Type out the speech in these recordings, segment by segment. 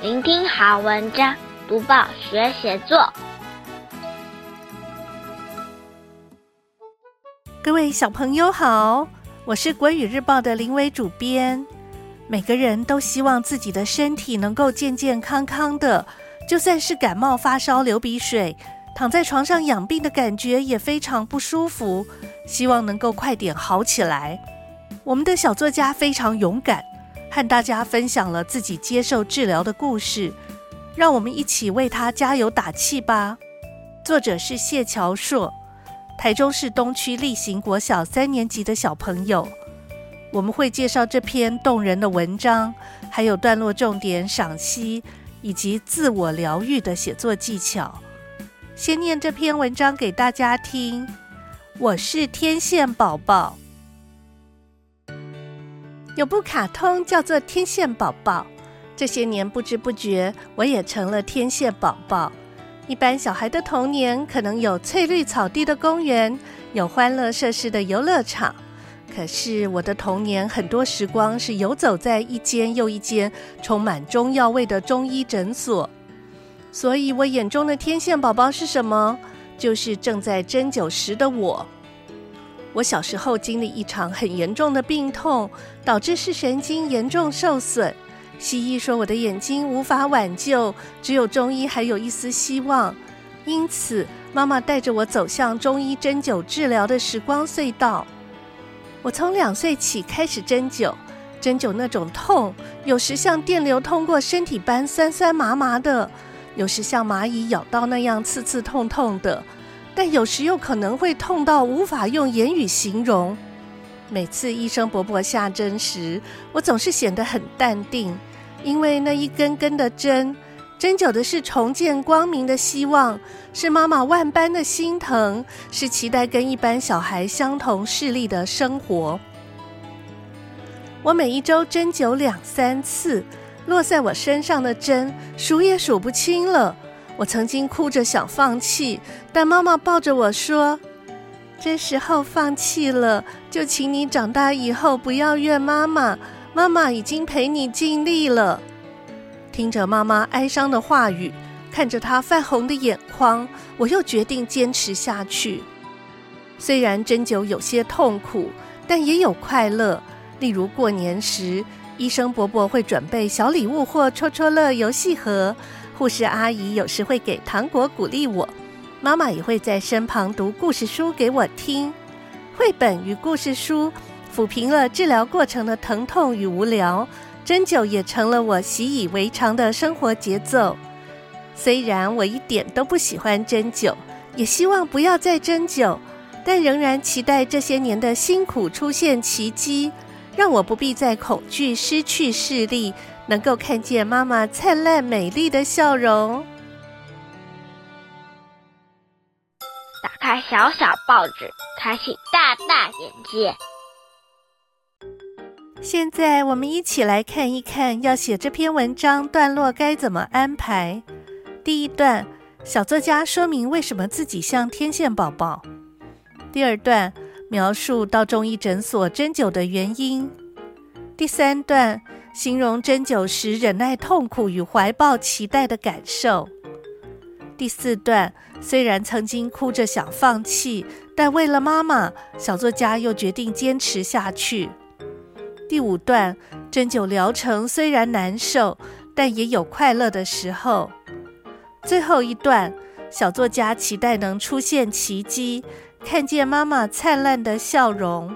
聆听好文章，读报学写作。各位小朋友好，我是国语日报的林伟主编。每个人都希望自己的身体能够健健康康的，就算是感冒发烧、流鼻水，躺在床上养病的感觉也非常不舒服，希望能够快点好起来。我们的小作家非常勇敢。和大家分享了自己接受治疗的故事，让我们一起为他加油打气吧。作者是谢乔硕，台中市东区力行国小三年级的小朋友。我们会介绍这篇动人的文章，还有段落重点赏析以及自我疗愈的写作技巧。先念这篇文章给大家听。我是天线宝宝。有部卡通叫做《天线宝宝》，这些年不知不觉，我也成了天线宝宝。一般小孩的童年可能有翠绿草地的公园，有欢乐设施的游乐场。可是我的童年很多时光是游走在一间又一间充满中药味的中医诊所。所以我眼中的天线宝宝是什么？就是正在针灸时的我。我小时候经历一场很严重的病痛，导致视神经严重受损。西医说我的眼睛无法挽救，只有中医还有一丝希望。因此，妈妈带着我走向中医针灸治疗的时光隧道。我从两岁起开始针灸，针灸那种痛，有时像电流通过身体般酸酸麻麻的，有时像蚂蚁咬到那样刺刺痛痛的。但有时又可能会痛到无法用言语形容。每次医生伯伯下针时，我总是显得很淡定，因为那一根根的针，针灸的是重见光明的希望，是妈妈万般的心疼，是期待跟一般小孩相同视力的生活。我每一周针灸两三次，落在我身上的针数也数不清了。我曾经哭着想放弃，但妈妈抱着我说：“这时候放弃了，就请你长大以后不要怨妈妈。妈妈已经陪你尽力了。”听着妈妈哀伤的话语，看着她泛红的眼眶，我又决定坚持下去。虽然针灸有些痛苦，但也有快乐。例如过年时，医生伯伯会准备小礼物或戳戳乐游戏盒。护士阿姨有时会给糖果鼓励我，妈妈也会在身旁读故事书给我听。绘本与故事书抚平了治疗过程的疼痛与无聊，针灸也成了我习以为常的生活节奏。虽然我一点都不喜欢针灸，也希望不要再针灸，但仍然期待这些年的辛苦出现奇迹，让我不必再恐惧失去视力。能够看见妈妈灿烂美丽的笑容。打开小小报纸，开启大大眼界。现在我们一起来看一看，要写这篇文章段落该怎么安排。第一段，小作家说明为什么自己像天线宝宝。第二段，描述到中医诊所针灸的原因。第三段。形容针灸时忍耐痛苦与怀抱期待的感受。第四段，虽然曾经哭着想放弃，但为了妈妈，小作家又决定坚持下去。第五段，针灸疗程虽然难受，但也有快乐的时候。最后一段，小作家期待能出现奇迹，看见妈妈灿烂的笑容。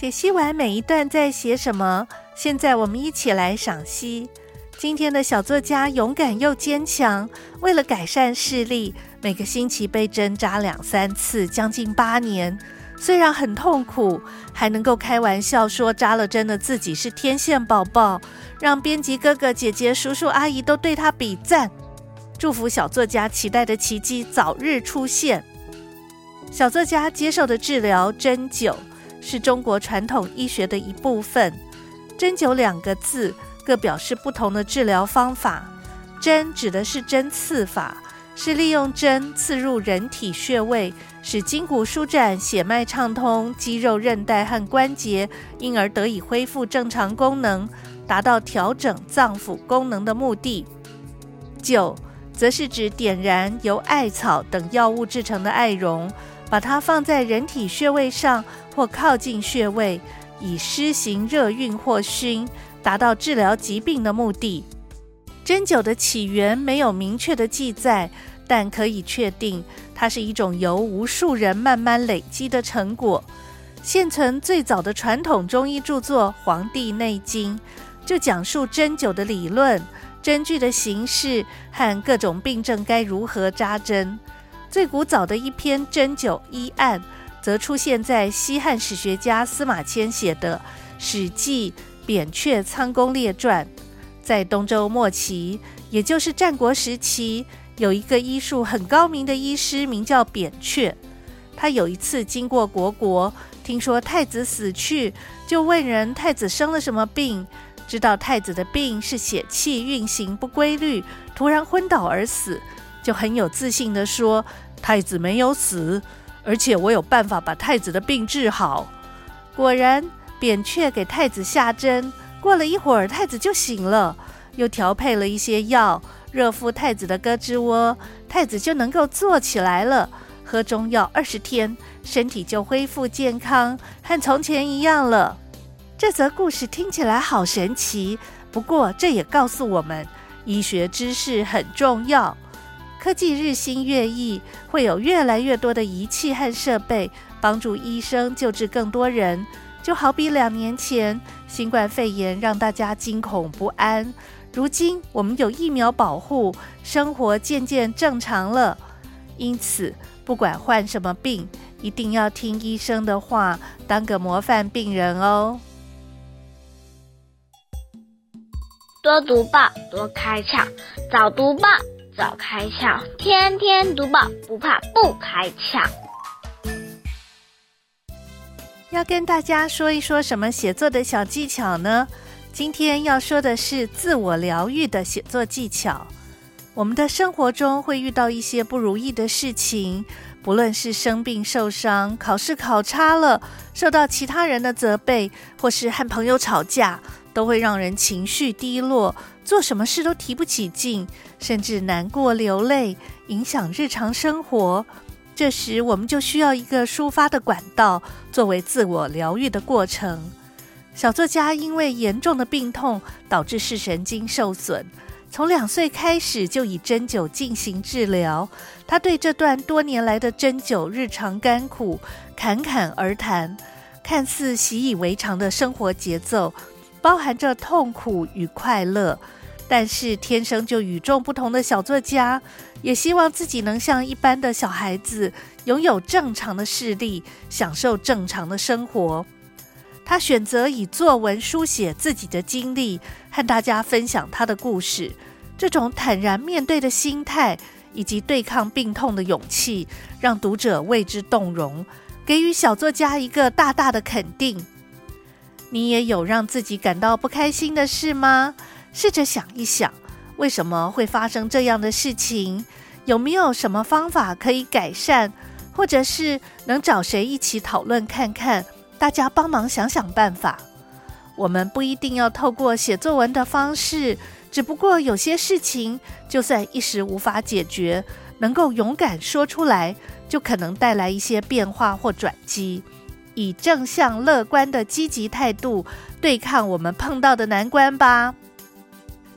解析完每一段在写什么，现在我们一起来赏析。今天的小作家勇敢又坚强，为了改善视力，每个星期被针扎两三次，将近八年。虽然很痛苦，还能够开玩笑说扎了针的自己是天线宝宝，让编辑哥哥姐姐、叔叔阿姨都对他比赞。祝福小作家期待的奇迹早日出现。小作家接受的治疗针灸。是中国传统医学的一部分。针灸两个字各表示不同的治疗方法。针指的是针刺法，是利用针刺入人体穴位，使筋骨舒展、血脉畅通、肌肉、韧带和关节因而得以恢复正常功能，达到调整脏腑功能的目的。灸则是指点燃由艾草等药物制成的艾绒，把它放在人体穴位上或靠近穴位，以施行热晕或熏，达到治疗疾病的目的。针灸的起源没有明确的记载，但可以确定，它是一种由无数人慢慢累积的成果。现存最早的传统中医著作《黄帝内经》就讲述针灸的理论。针具的形式和各种病症该如何扎针，最古早的一篇针灸医案，则出现在西汉史学家司马迁写的《史记·扁鹊仓公列传》。在东周末期，也就是战国时期，有一个医术很高明的医师，名叫扁鹊。他有一次经过国国，听说太子死去，就问人太子生了什么病。知道太子的病是血气运行不规律，突然昏倒而死，就很有自信地说：“太子没有死，而且我有办法把太子的病治好。”果然，扁鹊给太子下针，过了一会儿，太子就醒了，又调配了一些药，热敷太子的胳肢窝，太子就能够坐起来了。喝中药二十天，身体就恢复健康，和从前一样了。这则故事听起来好神奇，不过这也告诉我们，医学知识很重要。科技日新月异，会有越来越多的仪器和设备帮助医生救治更多人。就好比两年前新冠肺炎让大家惊恐不安，如今我们有疫苗保护，生活渐渐正常了。因此，不管患什么病，一定要听医生的话，当个模范病人哦。多读报，多开窍；早读报，早开窍；天天读报，不怕不开窍。要跟大家说一说什么写作的小技巧呢？今天要说的是自我疗愈的写作技巧。我们的生活中会遇到一些不如意的事情，不论是生病受伤、考试考差了、受到其他人的责备，或是和朋友吵架。都会让人情绪低落，做什么事都提不起劲，甚至难过流泪，影响日常生活。这时，我们就需要一个抒发的管道，作为自我疗愈的过程。小作家因为严重的病痛导致视神经受损，从两岁开始就以针灸进行治疗。他对这段多年来的针灸日常甘苦侃侃而谈，看似习以为常的生活节奏。包含着痛苦与快乐，但是天生就与众不同的小作家，也希望自己能像一般的小孩子，拥有正常的视力，享受正常的生活。他选择以作文书写自己的经历，和大家分享他的故事。这种坦然面对的心态，以及对抗病痛的勇气，让读者为之动容，给予小作家一个大大的肯定。你也有让自己感到不开心的事吗？试着想一想，为什么会发生这样的事情？有没有什么方法可以改善？或者是能找谁一起讨论看看？大家帮忙想想办法。我们不一定要透过写作文的方式，只不过有些事情，就算一时无法解决，能够勇敢说出来，就可能带来一些变化或转机。以正向乐观的积极态度对抗我们碰到的难关吧。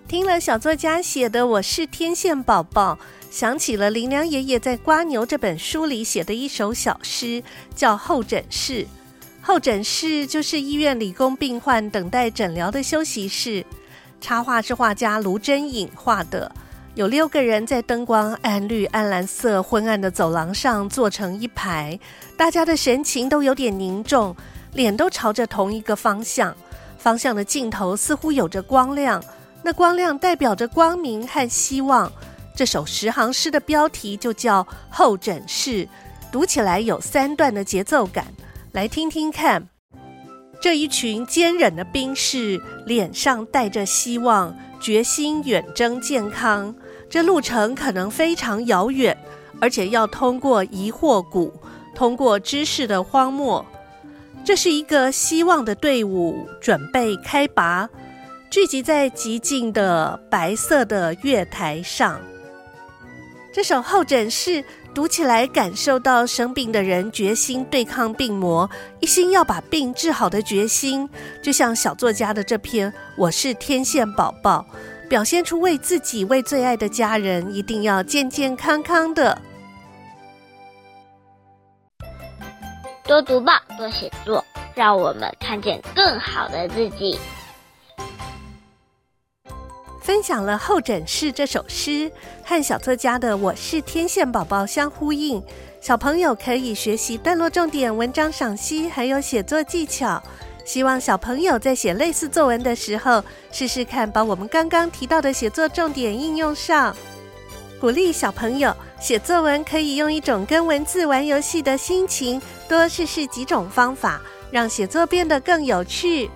听了小作家写的《我是天线宝宝》，想起了林良爷爷在《瓜牛》这本书里写的一首小诗，叫《候诊室》。候诊室就是医院里供病患等待诊疗的休息室。插画是画家卢真颖画的。有六个人在灯光暗绿、暗蓝色、昏暗的走廊上坐成一排，大家的神情都有点凝重，脸都朝着同一个方向。方向的尽头似乎有着光亮，那光亮代表着光明和希望。这首十行诗的标题就叫《候诊室》，读起来有三段的节奏感。来听听看，这一群坚忍的兵士，脸上带着希望，决心远征健康。这路程可能非常遥远，而且要通过疑惑谷，通过知识的荒漠。这是一个希望的队伍，准备开拔。聚集在寂静的白色的月台上。这首候诊室读起来，感受到生病的人决心对抗病魔，一心要把病治好的决心，就像小作家的这篇《我是天线宝宝》，表现出为自己、为最爱的家人，一定要健健康康的。多读报，多写作，让我们看见更好的自己。分享了《候诊室》这首诗和小作家的《我是天线宝宝》相呼应，小朋友可以学习段落重点、文章赏析，还有写作技巧。希望小朋友在写类似作文的时候，试试看把我们刚刚提到的写作重点应用上。鼓励小朋友写作文，可以用一种跟文字玩游戏的心情，多试试几种方法，让写作变得更有趣。